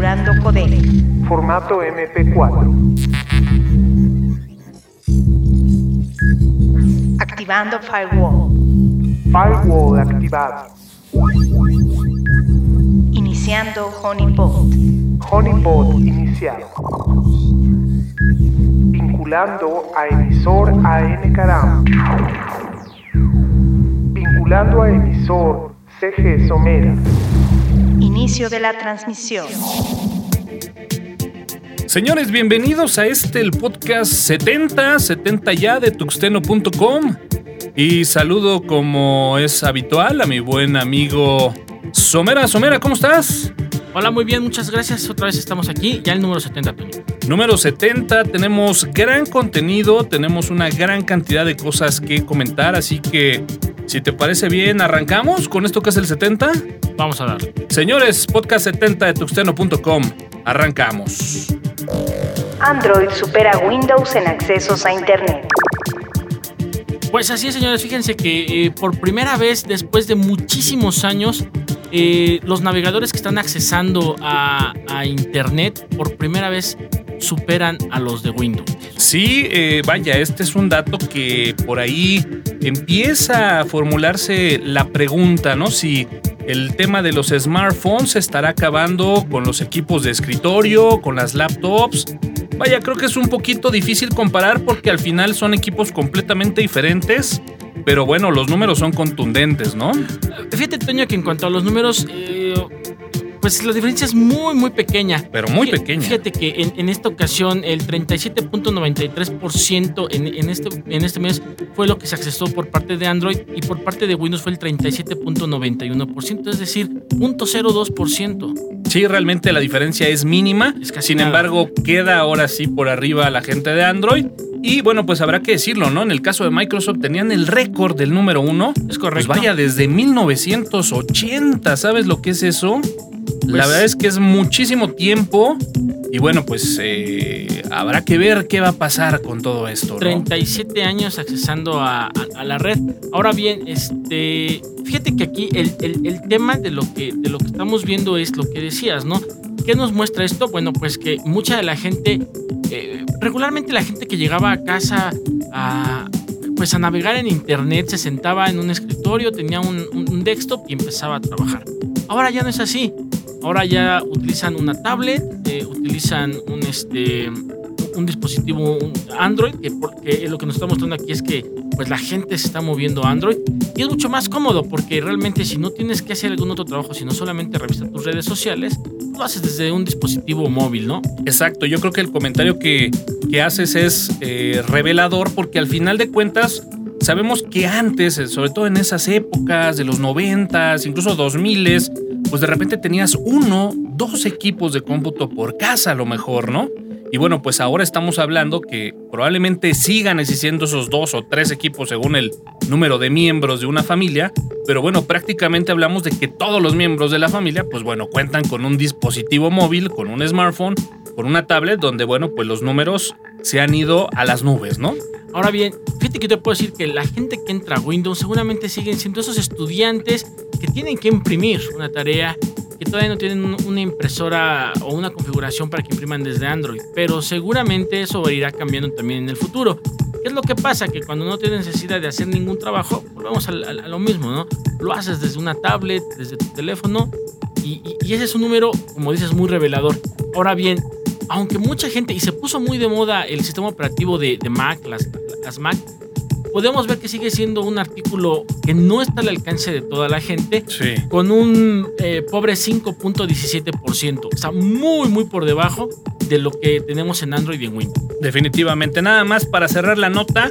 Codec. Formato MP4. Activando firewall. Firewall activado. Iniciando honeypot. Honeypot iniciado. Vinculando a emisor AN Caram. Vinculando a emisor CG Somera. Inicio de la transmisión. Señores, bienvenidos a este, el podcast 70, 70 ya de tuxteno.com. Y saludo como es habitual a mi buen amigo Somera. Somera, ¿cómo estás? Hola, muy bien, muchas gracias. Otra vez estamos aquí, ya el número 70, Toño. Número 70, tenemos gran contenido, tenemos una gran cantidad de cosas que comentar, así que si te parece bien, arrancamos con esto que es el 70. Vamos a darle. Señores, podcast 70 de tuxteno.com, arrancamos. Android supera Windows en accesos a Internet. Pues así es, señores, fíjense que eh, por primera vez después de muchísimos años, eh, los navegadores que están accesando a, a Internet por primera vez superan a los de Windows. Sí, eh, vaya, este es un dato que por ahí empieza a formularse la pregunta, ¿no? Si el tema de los smartphones se estará acabando con los equipos de escritorio, con las laptops. Vaya, creo que es un poquito difícil comparar porque al final son equipos completamente diferentes. Pero bueno, los números son contundentes, ¿no? Fíjate, Toño, que en cuanto a los números, eh, pues la diferencia es muy, muy pequeña. Pero muy pequeña. Fíjate que en, en esta ocasión el 37.93% en, en, este, en este mes fue lo que se accesó por parte de Android y por parte de Windows fue el 37.91%, es decir, 0.02%. Sí, realmente la diferencia es mínima. Es casi Sin nada. embargo, queda ahora sí por arriba la gente de Android. Y bueno, pues habrá que decirlo, ¿no? En el caso de Microsoft tenían el récord del número uno. Es correcto. Pues vaya, desde 1980, ¿sabes lo que es eso? la Pues- verdad es que es muchísimo tiempo. Y bueno, pues eh, habrá que ver qué va a pasar con todo esto, ¿no? 37 años accesando a, a- a la red. Ahora bien, este, fíjate que aquí el, el- tema de lo, que, de lo que estamos viendo es lo que decías, ¿no? ¿Qué nos muestra esto? Bueno, pues que mucha de la gente, eh, regularmente la gente que llegaba a casa a, pues a navegar en internet se sentaba en un escritorio, tenía un, un- un desktop y empezaba a trabajar. Ahora ya no es así. Ahora ya utilizan una tablet, eh, utilizan un este un dispositivo Android, que, por- que lo que nos está mostrando aquí es que pues la gente se está moviendo a Android y es mucho más cómodo porque realmente si no tienes que hacer algún otro trabajo, sino solamente revisar tus redes sociales, lo haces desde un dispositivo móvil, ¿no? Exacto, yo creo que el comentario que, que haces es eh, revelador porque al final de cuentas sabemos que antes, eh, sobre todo en esas épocas de los noventas, incluso 2000, pues de repente tenías uno, dos equipos de cómputo por casa a lo mejor, ¿no? Y bueno, pues ahora estamos hablando que probablemente sigan existiendo esos dos o tres equipos según el número de miembros de una familia, pero bueno, prácticamente hablamos de que todos los miembros de la familia, pues bueno, cuentan con un dispositivo móvil, con un smartphone, con una tablet, donde bueno, pues los números se han ido a las nubes, ¿no? Ahora bien, fíjate que te puedo decir que la gente que entra a Windows seguramente siguen siendo esos estudiantes que tienen que imprimir una tarea, que todavía no tienen un- una impresora o una configuración para que impriman desde Android, pero seguramente eso irá cambiando también en el futuro. ¿Qué es lo que pasa? Que cuando no tienes necesidad de hacer ningún trabajo, volvemos al- al- a, lo mismo, ¿no? Lo haces desde una tablet, desde tu teléfono, y, ese es un número, como dices, muy revelador. Ahora bien, aunque mucha gente, y se puso muy de moda el sistema operativo de, Mac, las Mac, podemos ver que sigue siendo un artículo que no está al alcance de toda la gente, Sí. con un eh, pobre 5.17%. O sea, muy, muy por debajo de lo que tenemos en Android y en Windows. Definitivamente. Nada más para cerrar la nota,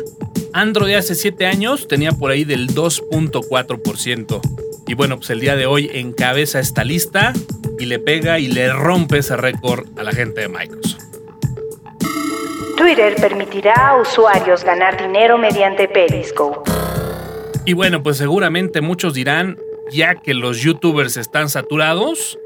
Android hace 7 años tenía por ahí del 2.4%. Y bueno, pues el día de hoy encabeza esta lista y le pega y le rompe ese récord a la gente de Microsoft. Twitter permitirá a usuarios ganar dinero mediante Periscope. Y bueno, pues seguramente muchos dirán, ya que los youtubers están saturados,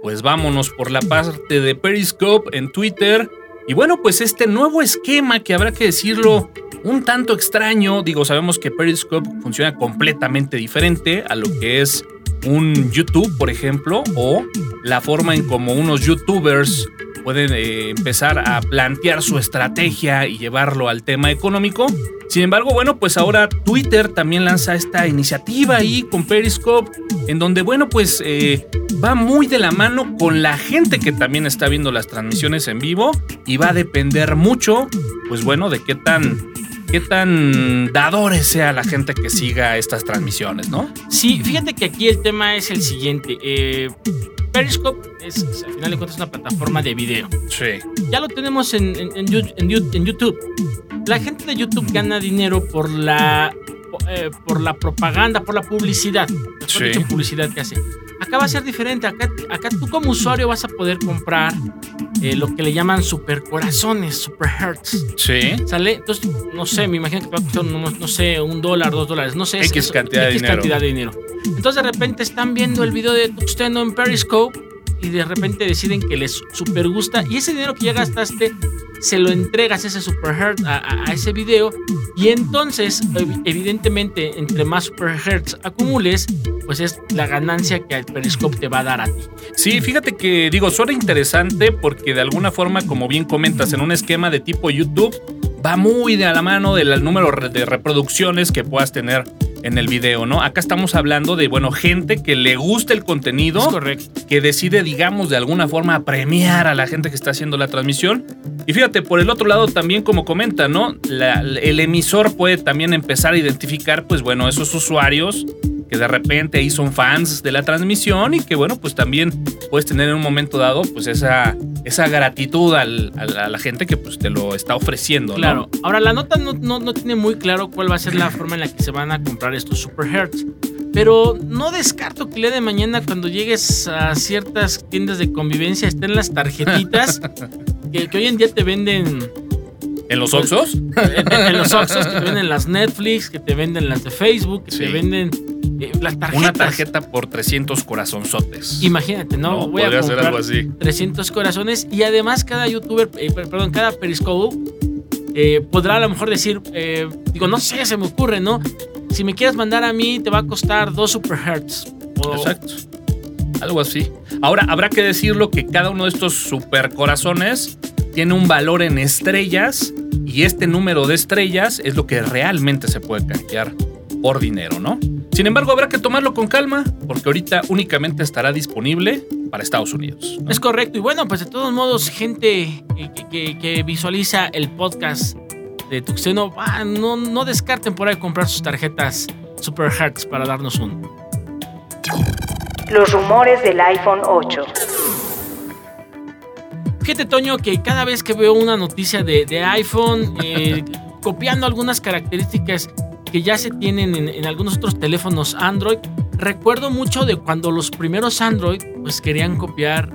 pues vámonos por la parte de Periscope en Twitter. Y bueno, pues este nuevo esquema que habrá que decirlo un tanto extraño, digo, sabemos que Periscope funciona completamente diferente a lo que es un YouTube, por ejemplo, o la forma en como unos youtubers pueden eh, empezar a plantear su estrategia y llevarlo al tema económico. Sin embargo, bueno, pues ahora Twitter también lanza esta iniciativa ahí con Periscope, en donde, bueno, pues eh, va muy de la mano con la gente que también está viendo las transmisiones en vivo y va a depender mucho, pues bueno, de qué tan qué tan dadores sea la gente que siga estas transmisiones, ¿no? Sí, fíjate que aquí el tema es el siguiente. Eh, Periscope es, al final de cuentas, una plataforma de video. Sí. Ya lo tenemos en, en, en, en YouTube. La gente de YouTube gana dinero por la, eh, por la propaganda, por la publicidad. Sí. Dicho, publicidad que hace. Acá va a ser diferente. Acá, acá tú como usuario vas a poder comprar eh, lo que le llaman super corazones, super hearts. Sí. ¿Sale? Entonces, no sé, me imagino que va a costar, no, no sé, un dólar, dos dólares, no sé. X eso, cantidad de X dinero. cantidad de dinero. Entonces, de repente están viendo el video de Tuxteno en Periscope y de repente deciden que les super gusta y ese dinero que ya gastaste se lo entregas ese super hertz a, a, ese video y entonces evidentemente entre más super hertz acumules pues es la ganancia que el periscope te va a dar a ti. Sí, fíjate que digo, suena interesante porque de alguna forma, como bien comentas, en un esquema de tipo YouTube, va muy de a la mano del número de reproducciones que puedas tener en el video, ¿no? Acá estamos hablando de, bueno, gente que le gusta el contenido, es correcto. que decide, digamos, de alguna forma premiar a la gente que está haciendo la transmisión. Y fíjate, por el otro lado también, como comenta, ¿no? La, el emisor puede también empezar a identificar, pues bueno, esos usuarios que de repente ahí son fans de la transmisión y que bueno, pues también puedes tener en un momento dado pues esa, esa gratitud al, a, la, a, la, gente que pues te lo está ofreciendo. Claro, ¿no? ahora la nota no, no, no, tiene muy claro cuál va a ser la forma en la que se van a comprar estos super hertz. Pero no descarto que el día de mañana cuando llegues a ciertas tiendas de convivencia estén las tarjetitas que, que hoy en día te venden ¿En los Oxxos? En, en, en, los Oxxos, que te venden las Netflix, que te venden las de Facebook, que sí. te venden eh, las tarjetas. Una tarjeta por 300 corazonzotes. Imagínate, ¿no? no Voy a comprar ser algo así. 300 corazones y además cada youtuber, eh, perdón, cada Periscope eh, podrá a lo mejor decir, eh, digo, no sé, se me ocurre, ¿no? Si me quieres mandar a mí, te va a costar dos super hertz. O... Exacto. Algo así. Ahora, habrá que decirlo que cada uno de estos super corazones tiene un valor en estrellas y este número de estrellas es lo que realmente se puede canjear por dinero, ¿no? Sin embargo, habrá que tomarlo con calma porque ahorita únicamente estará disponible para Estados Unidos. ¿no? Es correcto. Y bueno, pues de todos modos, gente que, que, que visualiza el podcast de Tuxeno, ah, no, no descarten por ahí comprar sus tarjetas Super Hearts para darnos un. Los rumores del iPhone 8. Fíjate, Toño, que cada vez que veo una noticia de, de iPhone, eh, copiando algunas características que ya se tienen en, en, algunos otros teléfonos Android, recuerdo mucho de cuando los primeros Android pues querían copiar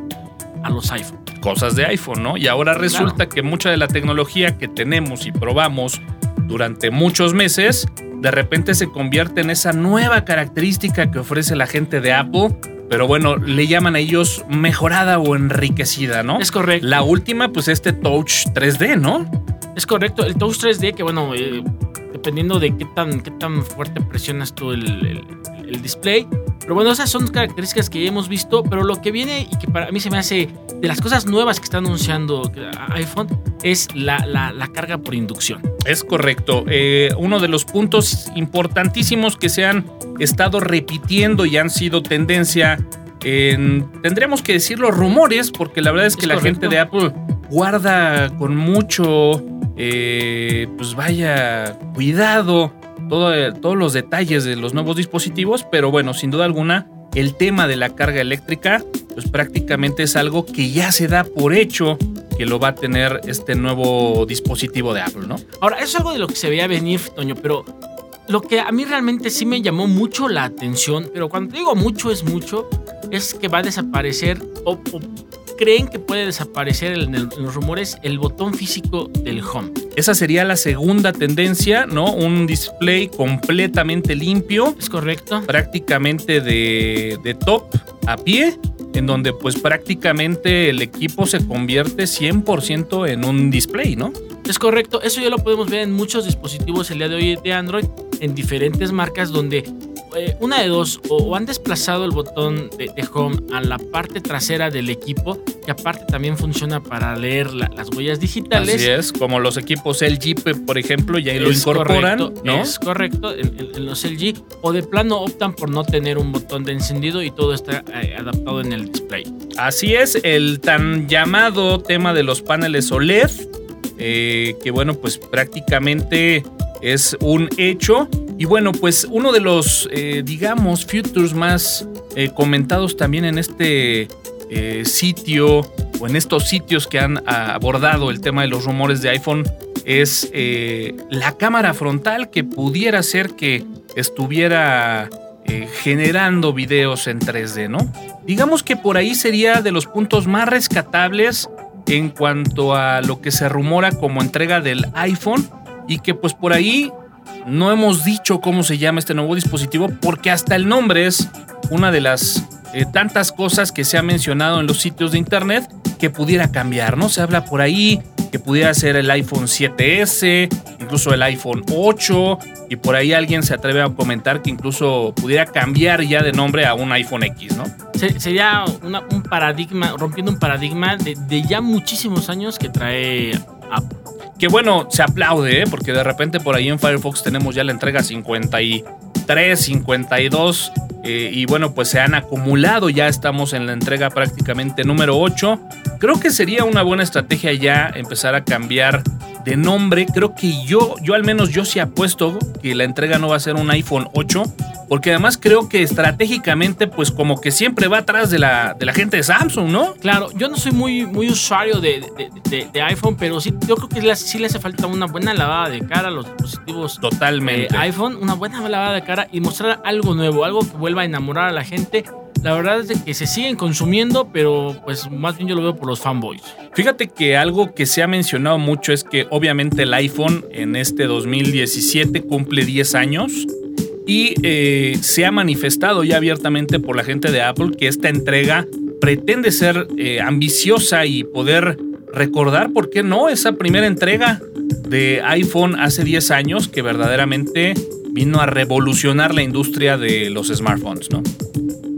a los iPhone. Cosas de iPhone, ¿no? Y ahora resulta claro. que mucha de la tecnología que tenemos y probamos durante muchos meses, de repente se convierte en esa nueva característica que ofrece la gente de Apple pero bueno, le llaman a ellos mejorada o enriquecida, ¿no? Es correcto. La última, pues este Touch 3D, ¿no? Es correcto, el Touch 3D, que bueno, eh, dependiendo de qué tan, qué tan fuerte presionas tú el, el, el, display. Pero bueno, esas son características que hemos visto, pero lo que viene y que para mí se me hace de las cosas nuevas que está anunciando iPhone es la, la, la carga por inducción. Es correcto. Eh, uno de los puntos importantísimos que se han estado repitiendo y han sido tendencia en, tendríamos que decir los rumores, porque la verdad es que es la correcto. gente de Apple guarda con mucho, eh, pues vaya, cuidado todo, todos los detalles de los nuevos dispositivos, pero bueno, sin duda alguna, el tema de la carga eléctrica, pues prácticamente es algo que ya se da por hecho que lo va a tener este nuevo dispositivo de Apple, ¿no? Ahora, es algo de lo que se veía venir, Toño, pero lo que a mí realmente sí me llamó mucho la atención, pero cuando digo mucho es mucho, es que va a desaparecer o creen que puede desaparecer en, el, en, los rumores el botón físico del home. Esa sería la segunda tendencia, ¿no? Un display completamente limpio. Es correcto. Prácticamente de, de top a pie en donde pues prácticamente el equipo se convierte 100% en un display, ¿no? Es correcto, eso ya lo podemos ver en muchos dispositivos el día de hoy de Android, en diferentes marcas donde eh, una de dos, o, han desplazado el botón de, home a la parte trasera del equipo, que aparte también funciona para leer las huellas digitales. Así es, como los equipos LG, por ejemplo, ya lo incorporan, correcto, ¿no? Es correcto, en, los LG, o de plano optan por no tener un botón de encendido y todo está eh, adaptado en el display. Así es, el tan llamado tema de los paneles OLED, eh, que bueno, pues prácticamente es un hecho. Y bueno, pues uno de los, eh, digamos, futures más eh, comentados también en este sitio o en estos sitios que han abordado el tema de los rumores de iPhone es la cámara frontal que pudiera ser que estuviera generando videos en 3D, ¿no? Digamos que por ahí sería de los puntos más rescatables en cuanto a lo que se rumora como entrega del iPhone y que pues por ahí no hemos dicho cómo se llama este nuevo dispositivo porque hasta el nombre es una de las eh, tantas cosas que se ha mencionado en los sitios de internet que pudiera cambiar, ¿no? Se habla por ahí que pudiera ser el iPhone 7S, incluso el iPhone 8, y por ahí alguien se atreve a comentar que incluso pudiera cambiar ya de nombre a un iPhone X, ¿no? sería un paradigma, rompiendo un paradigma de, ya muchísimos años que trae Apple. Que bueno, se aplaude, ¿eh? porque de repente por ahí en Firefox tenemos ya la entrega 53, 52, eh, y bueno, pues se han acumulado, ya estamos en la entrega prácticamente número 8. Creo que sería una buena estrategia ya empezar a cambiar de nombre. Creo que yo, yo al menos yo sí apuesto que la entrega no va a ser un iPhone 8, porque además creo que estratégicamente, pues como que siempre va atrás de la, de la gente de Samsung, ¿no? Claro, yo no soy muy, muy usuario de, iPhone, pero sí, yo creo que sí le hace falta una buena lavada de cara a los dispositivos Totalmente. iPhone, una buena lavada de cara y mostrar algo nuevo, algo que vuelva a enamorar a la gente la verdad es que se siguen consumiendo, pero pues más bien yo lo veo por los fanboys. Fíjate que algo que se ha mencionado mucho es que obviamente el iPhone en este 2017 cumple 10 años y eh, se ha manifestado ya abiertamente por la gente de Apple que esta entrega pretende ser eh, ambiciosa y poder recordar, ¿por qué no?, esa primera entrega de iPhone hace 10 años que verdaderamente vino a revolucionar la industria de los smartphones, ¿no?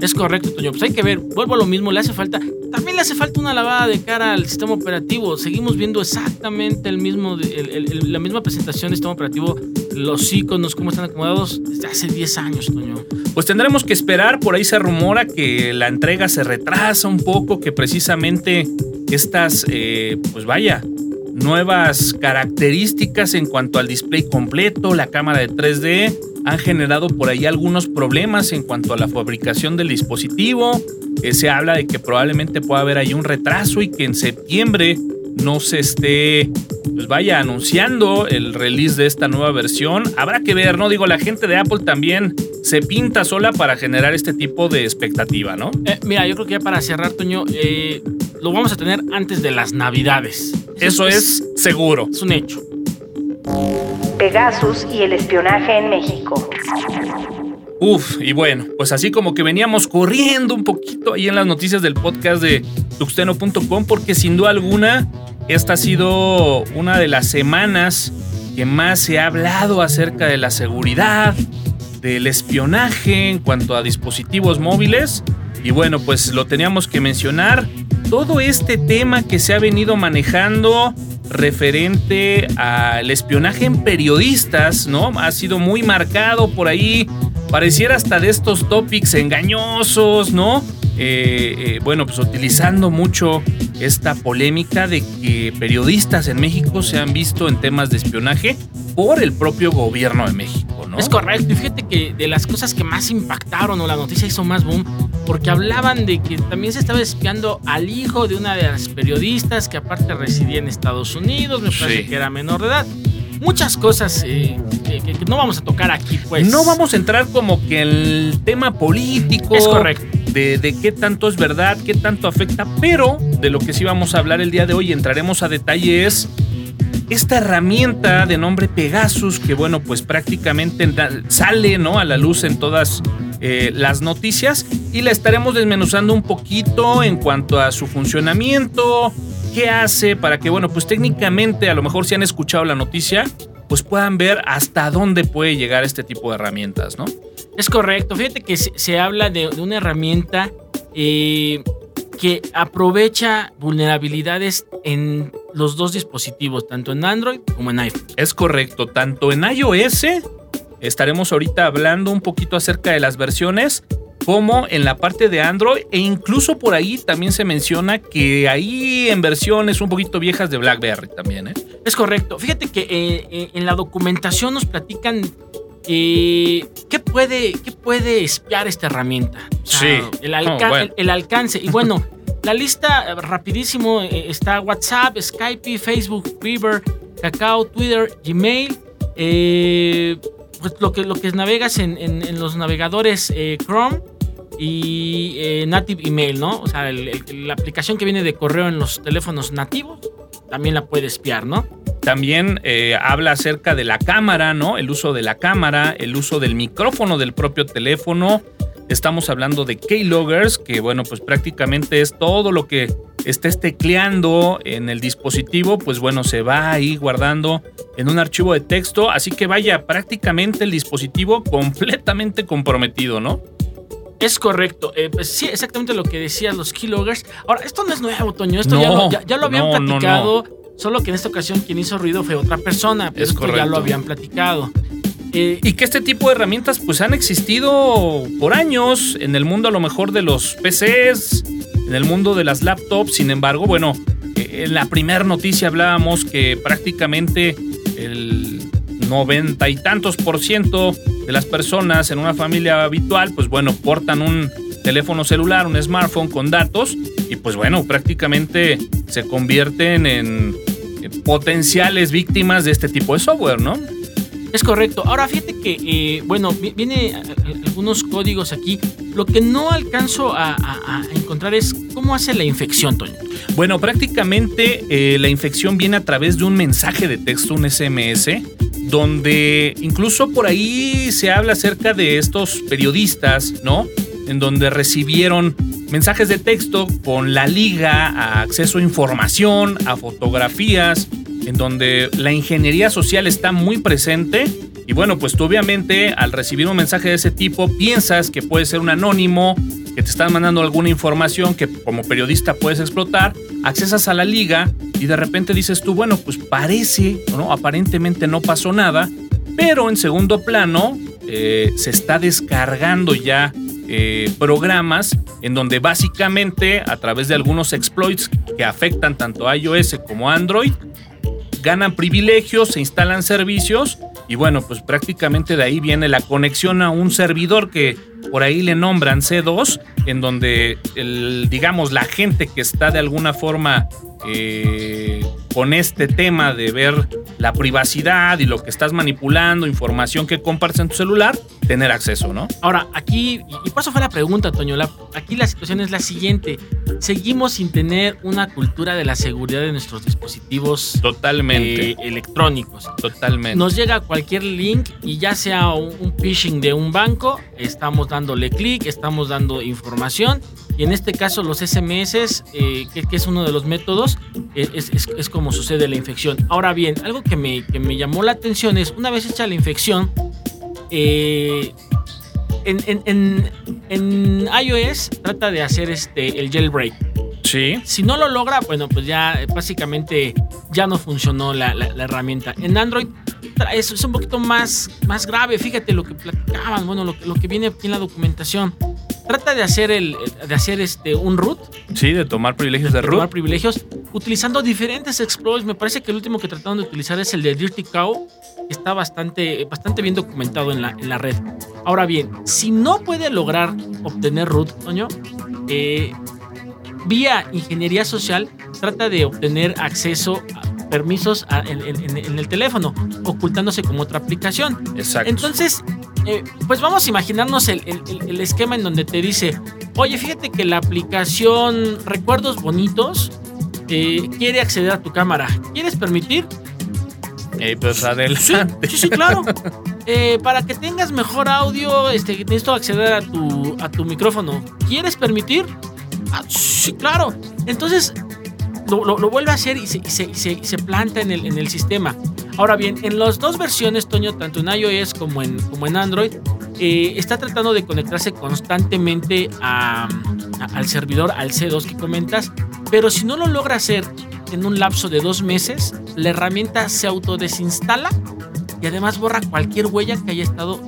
Es correcto, Toño. Pues hay que ver, vuelvo a lo mismo, le hace falta, también le hace falta una lavada de cara al sistema operativo. Seguimos viendo exactamente el mismo, la misma presentación del sistema operativo, los iconos, cómo están acomodados desde hace 10 años, Toño. Pues tendremos que esperar, por ahí se rumora que la entrega se retrasa un poco, que precisamente estas, eh, pues vaya, nuevas características en cuanto al display completo, la cámara de 3D, han generado por ahí algunos problemas en cuanto a la fabricación del dispositivo. Eh, se habla de que probablemente pueda haber ahí un retraso y que en septiembre no se esté, pues vaya, anunciando el release de esta nueva versión. Habrá que ver, ¿no? Digo, la gente de Apple también se pinta sola para generar este tipo de expectativa, ¿no? Eh, mira, yo creo que ya para cerrar, Toño, eh, lo vamos a tener antes de las Navidades. Eso, es seguro. Es un hecho. Pegasus y el espionaje en México. Uf, y bueno, pues así como que veníamos corriendo un poquito ahí en las noticias del podcast de tuxteno.com, porque sin duda alguna, esta ha sido una de las semanas que más se ha hablado acerca de la seguridad, del espionaje en cuanto a dispositivos móviles. Y bueno, pues lo teníamos que mencionar. Todo este tema que se ha venido manejando referente al espionaje en periodistas, ¿no? Ha sido muy marcado por ahí, pareciera hasta de estos topics engañosos, ¿no? Eh, eh, bueno, pues utilizando mucho esta polémica de que periodistas en México se han visto en temas de espionaje por el propio gobierno de México, ¿no? Es correcto, y fíjate que de las cosas que más impactaron o la noticia hizo más boom, porque hablaban de que también se estaba espiando al hijo de una de las periodistas que aparte residía en Estados Unidos, me parece que era menor de edad muchas cosas eh, que, no vamos a tocar aquí, pues. No vamos a entrar como que el tema político. Es correcto. De, de, qué tanto es verdad, qué tanto afecta, pero de lo que sí vamos a hablar el día de hoy, entraremos a detalle es esta herramienta de nombre Pegasus, que bueno, pues prácticamente sale ¿no? a la luz en todas eh, las noticias y la estaremos desmenuzando un poquito en cuanto a su funcionamiento, qué hace para que, bueno, pues técnicamente a lo mejor si han escuchado la noticia, pues puedan ver hasta dónde puede llegar este tipo de herramientas, ¿no? Es correcto. Fíjate que se, se habla de, de una herramienta eh, que aprovecha vulnerabilidades en los dos dispositivos, tanto en Android como en iPhone. Es correcto, tanto en iOS, estaremos ahorita hablando un poquito acerca de las versiones, como en la parte de Android, e incluso por ahí también se menciona que ahí en versiones un poquito viejas de BlackBerry también, ¿eh? Es correcto. Fíjate que eh, eh, en la documentación nos platican eh, qué, puede, qué puede espiar esta herramienta. O sea, Sí. El, alca- Oh, bueno. el- el alcance. Y bueno, la lista rapidísimo eh, está WhatsApp, Skype, Facebook, Viber, Kakao, Twitter, Gmail. eh, pues lo que, lo que navegas en, en- en los navegadores Chrome y eh, Native Email, ¿no? O sea, el- la aplicación que viene de correo en los teléfonos nativos también la puede espiar, ¿no? También eh, habla acerca de la cámara, ¿no? El uso de la cámara, el uso del micrófono del propio teléfono. Estamos hablando de keyloggers, que bueno, pues prácticamente es todo lo que estés tecleando en el dispositivo, pues bueno, se va ahí guardando en un archivo de texto. Así que vaya, prácticamente el dispositivo completamente comprometido, ¿no? Es correcto. Eh, pues sí, exactamente lo que decías los keyloggers. Ahora, esto no es nuevo, Toño. Esto ya, lo, ya- ya lo habían no, no, platicado. Solo que en esta ocasión quien hizo ruido fue otra persona. Pero Es esto ya correcto. lo habían platicado. Eh, Y que este tipo de herramientas pues han existido por años en el mundo a lo mejor de los PCs, en el mundo de las laptops. Sin embargo, bueno, eh, en la primera noticia hablábamos que prácticamente el noventa y tantos por ciento de las personas en una familia habitual, pues bueno, portan un teléfono celular, un smartphone con datos y pues bueno, prácticamente se convierten en eh, potenciales víctimas de este tipo de software, ¿no? Es correcto. Ahora fíjate que, eh, bueno, vi- viene a- algunos códigos aquí. Lo que no alcanzo a encontrar es cómo hace la infección, Toño. Bueno, prácticamente eh, la infección viene a través de un mensaje de texto, un SMS, donde incluso por ahí se habla acerca de estos periodistas, ¿no? En donde recibieron mensajes de texto con la liga a acceso a información, a fotografías, en donde la ingeniería social está muy presente. Y bueno, pues tú obviamente al recibir un mensaje de ese tipo piensas que puede ser un anónimo, que te están mandando alguna información que como periodista puedes explotar, accesas a la liga y de repente dices tú, bueno, pues parece, ¿no? Aparentemente no pasó nada, pero en segundo plano eh, se está descargando ya eh, programas en donde básicamente a través de algunos exploits que afectan tanto a iOS como a Android, ganan privilegios, se instalan servicios y bueno, pues prácticamente de ahí viene la conexión a un servidor que por ahí le nombran C2, en donde el, digamos la gente que está de alguna forma eh, con este tema de ver la privacidad y lo que estás manipulando, información que compartes en tu celular, tener acceso, ¿no? Ahora, aquí, y por eso fue la pregunta, Toño, la- aquí la situación es la siguiente. Seguimos sin tener una cultura de la seguridad de nuestros dispositivos Totalmente, eh, electrónicos. totalmente. Nos llega cualquier link y ya sea un, un phishing de un banco, estamos dándole clic, estamos dando información. Y en este caso los SMS, eh, que, que es uno de los métodos, eh, es, es- es como sucede la infección. Ahora bien, algo que me, que me llamó la atención es, una vez hecha la infección, eh, en, en- en- en iOS trata de hacer este, el jailbreak. Sí, Si no lo logra, bueno, pues ya básicamente ya no funcionó la, la- la herramienta. En Android es, es un poquito más, más grave. Fíjate lo que platicaban, bueno, lo, que- lo que viene aquí en la documentación. Trata de hacer, el, de hacer este, un root, sí, de tomar privilegios de de tomar root. privilegios, utilizando diferentes exploits. Me parece que el último que trataron de utilizar es el de Dirty Cow, que está bastante, bastante bien documentado en la, en la red. Ahora bien, si no puede lograr obtener root, Toño, eh, vía ingeniería social trata de obtener acceso a permisos a- en, en- en el teléfono, ocultándose como otra aplicación. Exacto. Entonces, eh, pues vamos a imaginarnos el, el- el- el esquema en donde te dice, oye, fíjate que la aplicación Recuerdos Bonitos quiere acceder a tu cámara. ¿Quieres permitir? Eh, pues Sí, sí, sí, claro. Eh, para que tengas mejor audio, este, necesito acceder a tu, a tu micrófono. ¿Quieres permitir? Ah, sí, claro. Entonces, lo, lo- lo vuelve a hacer y se, y se- y se- y se planta en el, en el sistema. Ahora bien, en las dos versiones, Toño, tanto en iOS como en, como en Android, eh, está tratando de conectarse constantemente al servidor, al C2 que comentas, pero si no lo logra hacer en un lapso de dos meses, la herramienta se autodesinstala y además borra cualquier huella que haya estado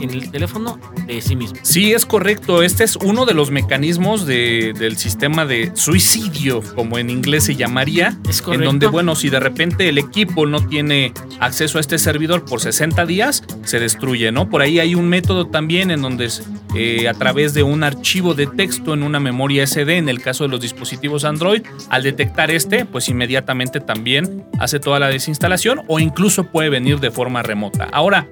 en el teléfono de sí mismo. Sí, es correcto. Este es uno de los mecanismos de- del sistema de suicidio, como en inglés se llamaría. Es En correcto. donde, bueno, si de repente el equipo no tiene acceso a este servidor por 60 días, se destruye, ¿no? Por ahí hay un método también en donde eh, a través de un archivo de texto en una memoria SD, en el caso de los dispositivos Android, al detectar este, pues inmediatamente también hace toda la desinstalación o incluso puede venir de forma remota. Ahora,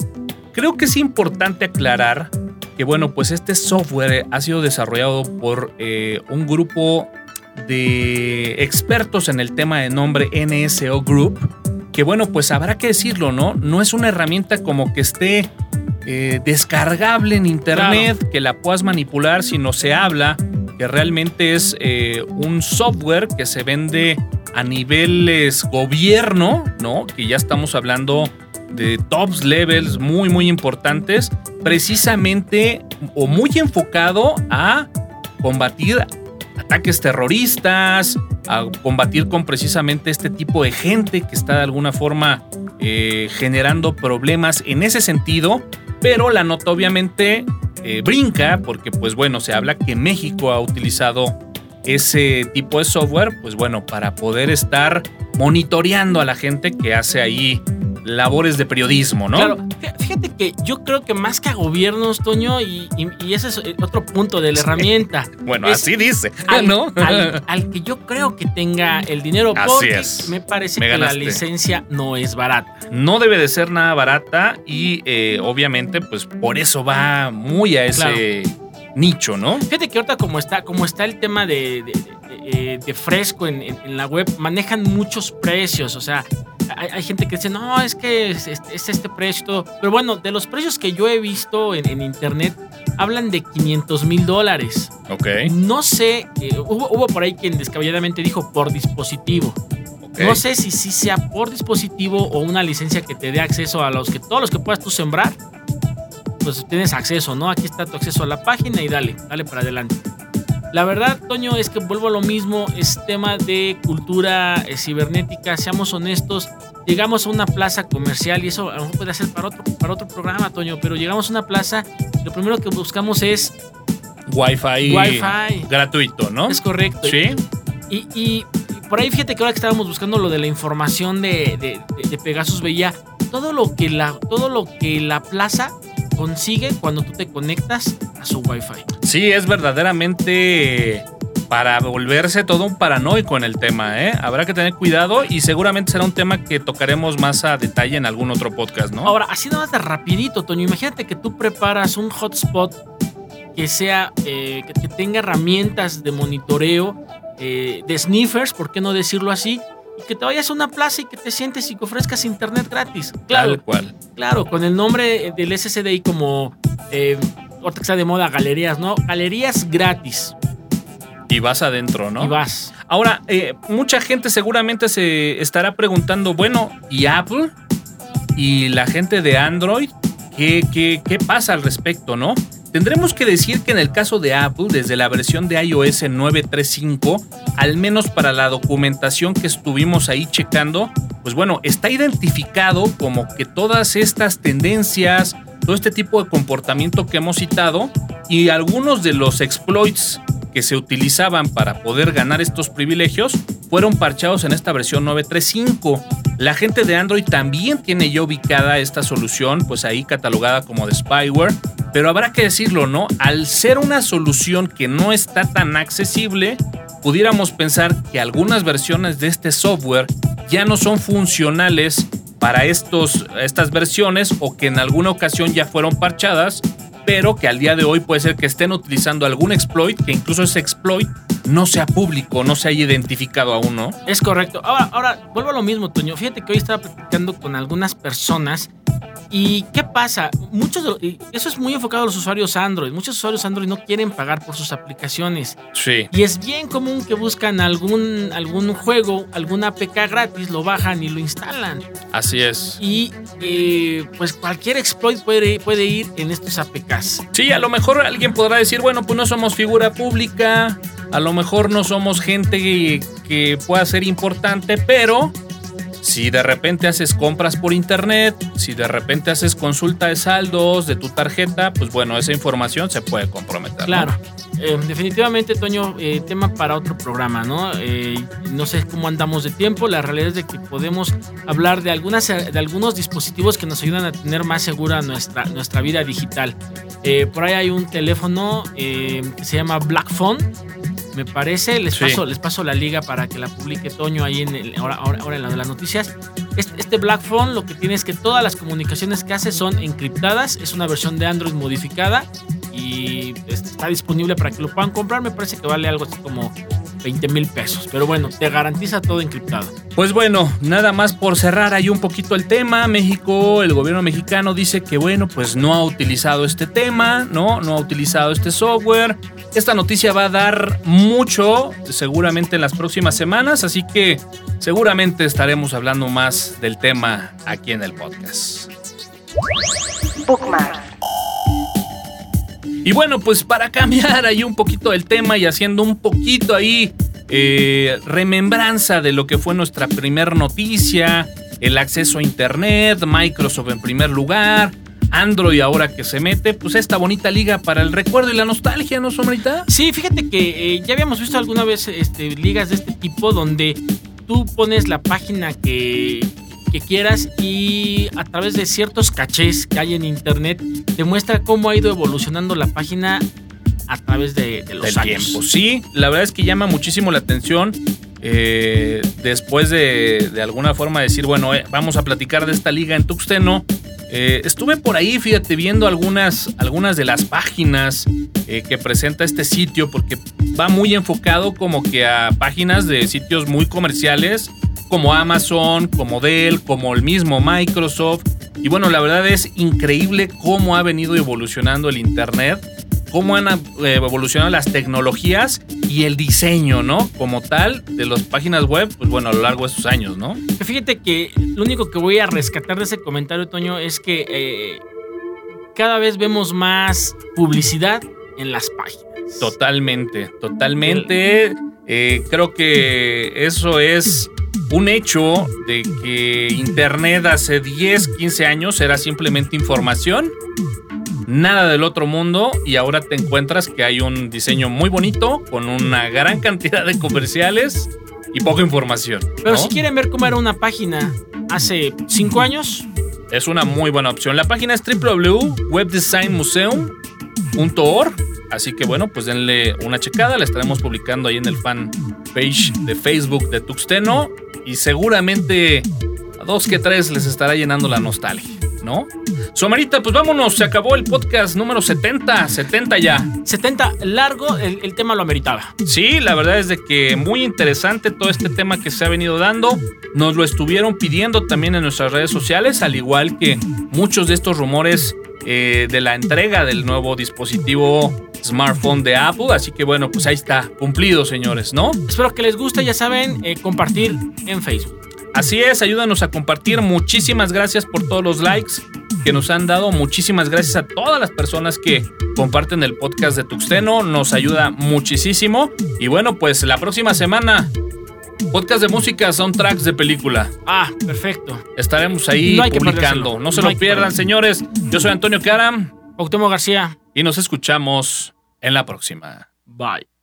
creo que es importante aclarar que, bueno, pues este software ha sido desarrollado por eh, un grupo de expertos en el tema de nombre NSO Group, que bueno, pues habrá que decirlo, ¿no? No es una herramienta como que esté eh, descargable en internet, que la puedas manipular, sino se habla que realmente es eh, un software que se vende a niveles gobierno, ¿no? Que ya estamos hablando de tops levels muy, muy importantes, precisamente o muy enfocado a combatir ataques terroristas, a combatir con precisamente este tipo de gente que está de alguna forma eh, generando problemas en ese sentido, pero la nota obviamente eh, brinca porque pues bueno, se habla que México ha utilizado ese tipo de software, pues bueno, para poder estar monitoreando a la gente que hace ahí labores de periodismo, ¿no? Claro, fí- fíjate que yo creo que más que a gobiernos, Toño, y, y- y ese es eh, otro punto de la Sí. herramienta. Bueno, así dice, Al, ¿no? al- al que yo creo que tenga el dinero, Así porque es. me parece Me que la licencia no es barata. no debe de ser nada barata y eh, obviamente pues por eso va muy a ese nicho, ¿no? Fíjate que ahorita como está, como está el tema de, de- de- de fresco en, en- en la web, manejan muchos precios. O sea, hay, hay gente que dice, no, es que es, es- es este precio todo. Pero bueno, de los precios que yo he visto en, en internet, hablan de 500 mil dólares. Ok. No sé, eh, hubo, hubo por ahí quien descabelladamente dijo por dispositivo. ok. No sé si sí sea por dispositivo o una licencia que te dé acceso a los que todos los que puedas tú sembrar, pues tienes acceso, ¿no? Aquí está tu acceso a la página y dale, dale para adelante. La verdad, Toño, es que vuelvo a lo mismo, es tema de cultura eh, cibernética, seamos honestos, llegamos a una plaza comercial y eso a lo mejor puede ser para otro, para otro programa, Toño, pero llegamos a una plaza, lo primero que buscamos es, Wi-Fi, Wi-Fi. gratuito, ¿no? es correcto, Sí. Y, y por ahí fíjate que ahora que estábamos buscando lo de la información de, de- de- de Pegasus veía todo lo que la todo lo que la plaza consigue cuando tú te conectas a su wifi. Sí, es verdaderamente para volverse todo un paranoico en el tema, ¿eh? Habrá que tener cuidado y seguramente será un tema que tocaremos más a detalle en algún otro podcast, ¿no? Ahora, así nada más de rapidito, Toño, imagínate que tú preparas un hotspot que sea eh, que, que tenga herramientas de monitoreo eh, de sniffers, ¿por qué no decirlo así? Y que te vayas a una plaza y que te sientes y que ofrezcas internet gratis. Claro, Tal cual. Claro, con el nombre del SSDI como eh, ahorita que está de moda galerías, ¿no? Galerías gratis. Y vas adentro, ¿no? Y vas. Ahora, eh, mucha gente seguramente se estará preguntando, bueno, ¿y Apple? ¿Y la gente de Android? ¿Qué, qué, qué pasa al respecto, no? Tendremos que decir que en el caso de Apple, desde la versión de iOS 935, al menos para la documentación que estuvimos ahí checando, pues bueno, está identificado como que todas estas tendencias, todo este tipo de comportamiento que hemos citado y algunos de los exploits que se utilizaban para poder ganar estos privilegios fueron parchados en esta versión 935. La gente de Android también tiene ya ubicada esta solución, pues ahí catalogada como de spyware, pero habrá que decirlo, ¿no? Al ser una solución que no está tan accesible, pudiéramos pensar que algunas versiones de este software ya no son funcionales para estos, estas versiones o que en alguna ocasión ya fueron parchadas pero que al día de hoy puede ser que estén utilizando algún exploit, que incluso ese exploit no sea público, no se haya identificado aún, ¿no? Es correcto. Ahora, ahora vuelvo a lo mismo, Toño. Fíjate que hoy estaba platicando con algunas personas ¿Y qué pasa? Muchos de- eso es muy enfocado a los usuarios Android. Muchos usuarios Android no quieren pagar por sus aplicaciones. Sí. Y es bien común que buscan algún, algún juego, alguna APK gratis, lo bajan y lo instalan. Así es. Y eh, pues cualquier exploit puede, puede ir en estos APKs. Sí, a lo mejor alguien podrá decir, bueno, pues no somos figura pública, a lo mejor no somos gente que, que pueda ser importante, pero si de repente haces compras por internet, si de repente haces consulta de saldos de tu tarjeta, pues bueno, esa información se puede comprometer. Claro. Eh, definitivamente, Toño, eh, tema para otro programa, ¿no? Eh, no sé cómo andamos de tiempo. La realidad es de que podemos hablar de, algunas, de algunos dispositivos que nos ayudan a tener más segura nuestra, nuestra vida digital. Por ahí hay un teléfono que se llama Black. Me parece, les, Sí. paso, les paso la liga para que la publique Toño ahí en el, ahora, ahora, ahora en la de las noticias. Este, este Black Phone lo que tiene es que todas las comunicaciones que hace son encriptadas. Es una versión de Android modificada y este, está disponible para que lo puedan comprar. Me parece que vale algo así como 20 mil pesos. Pero bueno, te garantiza todo encriptado. Pues bueno, nada más por cerrar ahí un poquito el tema. México, el gobierno mexicano dice que bueno, pues no ha utilizado este tema, ¿no? No ha utilizado este software. Esta noticia va a dar mucho seguramente en las próximas semanas, así que seguramente estaremos hablando más del tema aquí en el podcast. Bookmark. Y bueno, pues para cambiar ahí un poquito el tema y haciendo un poquito ahí eh, remembranza de lo que fue nuestra primer noticia, el acceso a Internet, Microsoft en primer lugar, Android ahora que se mete, pues esta bonita liga para el recuerdo y la nostalgia, ¿no, Sombrita? Sí, fíjate que eh, ya habíamos visto alguna vez este, ligas de este tipo donde tú pones la página que, que quieras y a través de ciertos cachés que hay en internet te muestra cómo ha ido evolucionando la página a través de, de los del años. tiempo. Sí, la verdad es que llama muchísimo la atención. eh, después de, de alguna forma decir, bueno, eh, vamos a platicar de esta liga en Tuxteno. eh, estuve por ahí, fíjate, viendo algunas, algunas de las páginas que presenta este sitio, porque va muy enfocado como que a páginas de sitios muy comerciales, como Amazon, como Dell, como el mismo Microsoft. Y bueno, la verdad es increíble cómo ha venido evolucionando el Internet cómo han eh, evolucionado las tecnologías y el diseño, ¿no? Como tal, de las páginas web, pues bueno, a lo largo de estos años, ¿no? Fíjate que lo único que voy a rescatar de ese comentario, Toño, es que eh, cada vez vemos más publicidad en las páginas. Totalmente, totalmente. Eh, creo que eso es un hecho de que Internet hace 10, 15 años era simplemente información, nada del otro mundo y ahora te encuentras que hay un diseño muy bonito con una gran cantidad de comerciales y poca información. Pero ¿no? si quieren ver cómo era una página hace 5 años, Es una muy buena opción. La página es www.webdesignmuseum.org. Así que bueno, pues denle una checada. La estaremos publicando ahí en el fan page de Facebook de Tuxteno. Y seguramente a dos que tres les estará llenando la nostalgia, ¿no? Somarita, pues vámonos. Se acabó el podcast número 70. 70 ya. 70 largo, el, el tema lo ameritaba. Sí, la verdad es de que muy interesante todo este tema que se ha venido dando. Nos lo estuvieron pidiendo también en nuestras redes sociales, al igual que muchos de estos rumores eh, de la entrega del nuevo dispositivo smartphone de Apple. Así que bueno, pues ahí está, cumplido, señores, ¿no? Espero que les guste, ya saben, eh, compartir en Facebook. Así es, ayúdanos a compartir. Muchísimas gracias por todos los likes que nos han dado. Muchísimas gracias a todas las personas que comparten el podcast de Tuxteno. Nos ayuda muchísimo. Y bueno, pues la próxima semana, podcast de música, soundtracks de película. Ah, perfecto. Estaremos ahí No publicando. No se No lo pierdan, señores. Yo soy Antonio Karam Octemo García, y nos escuchamos en la próxima. bye.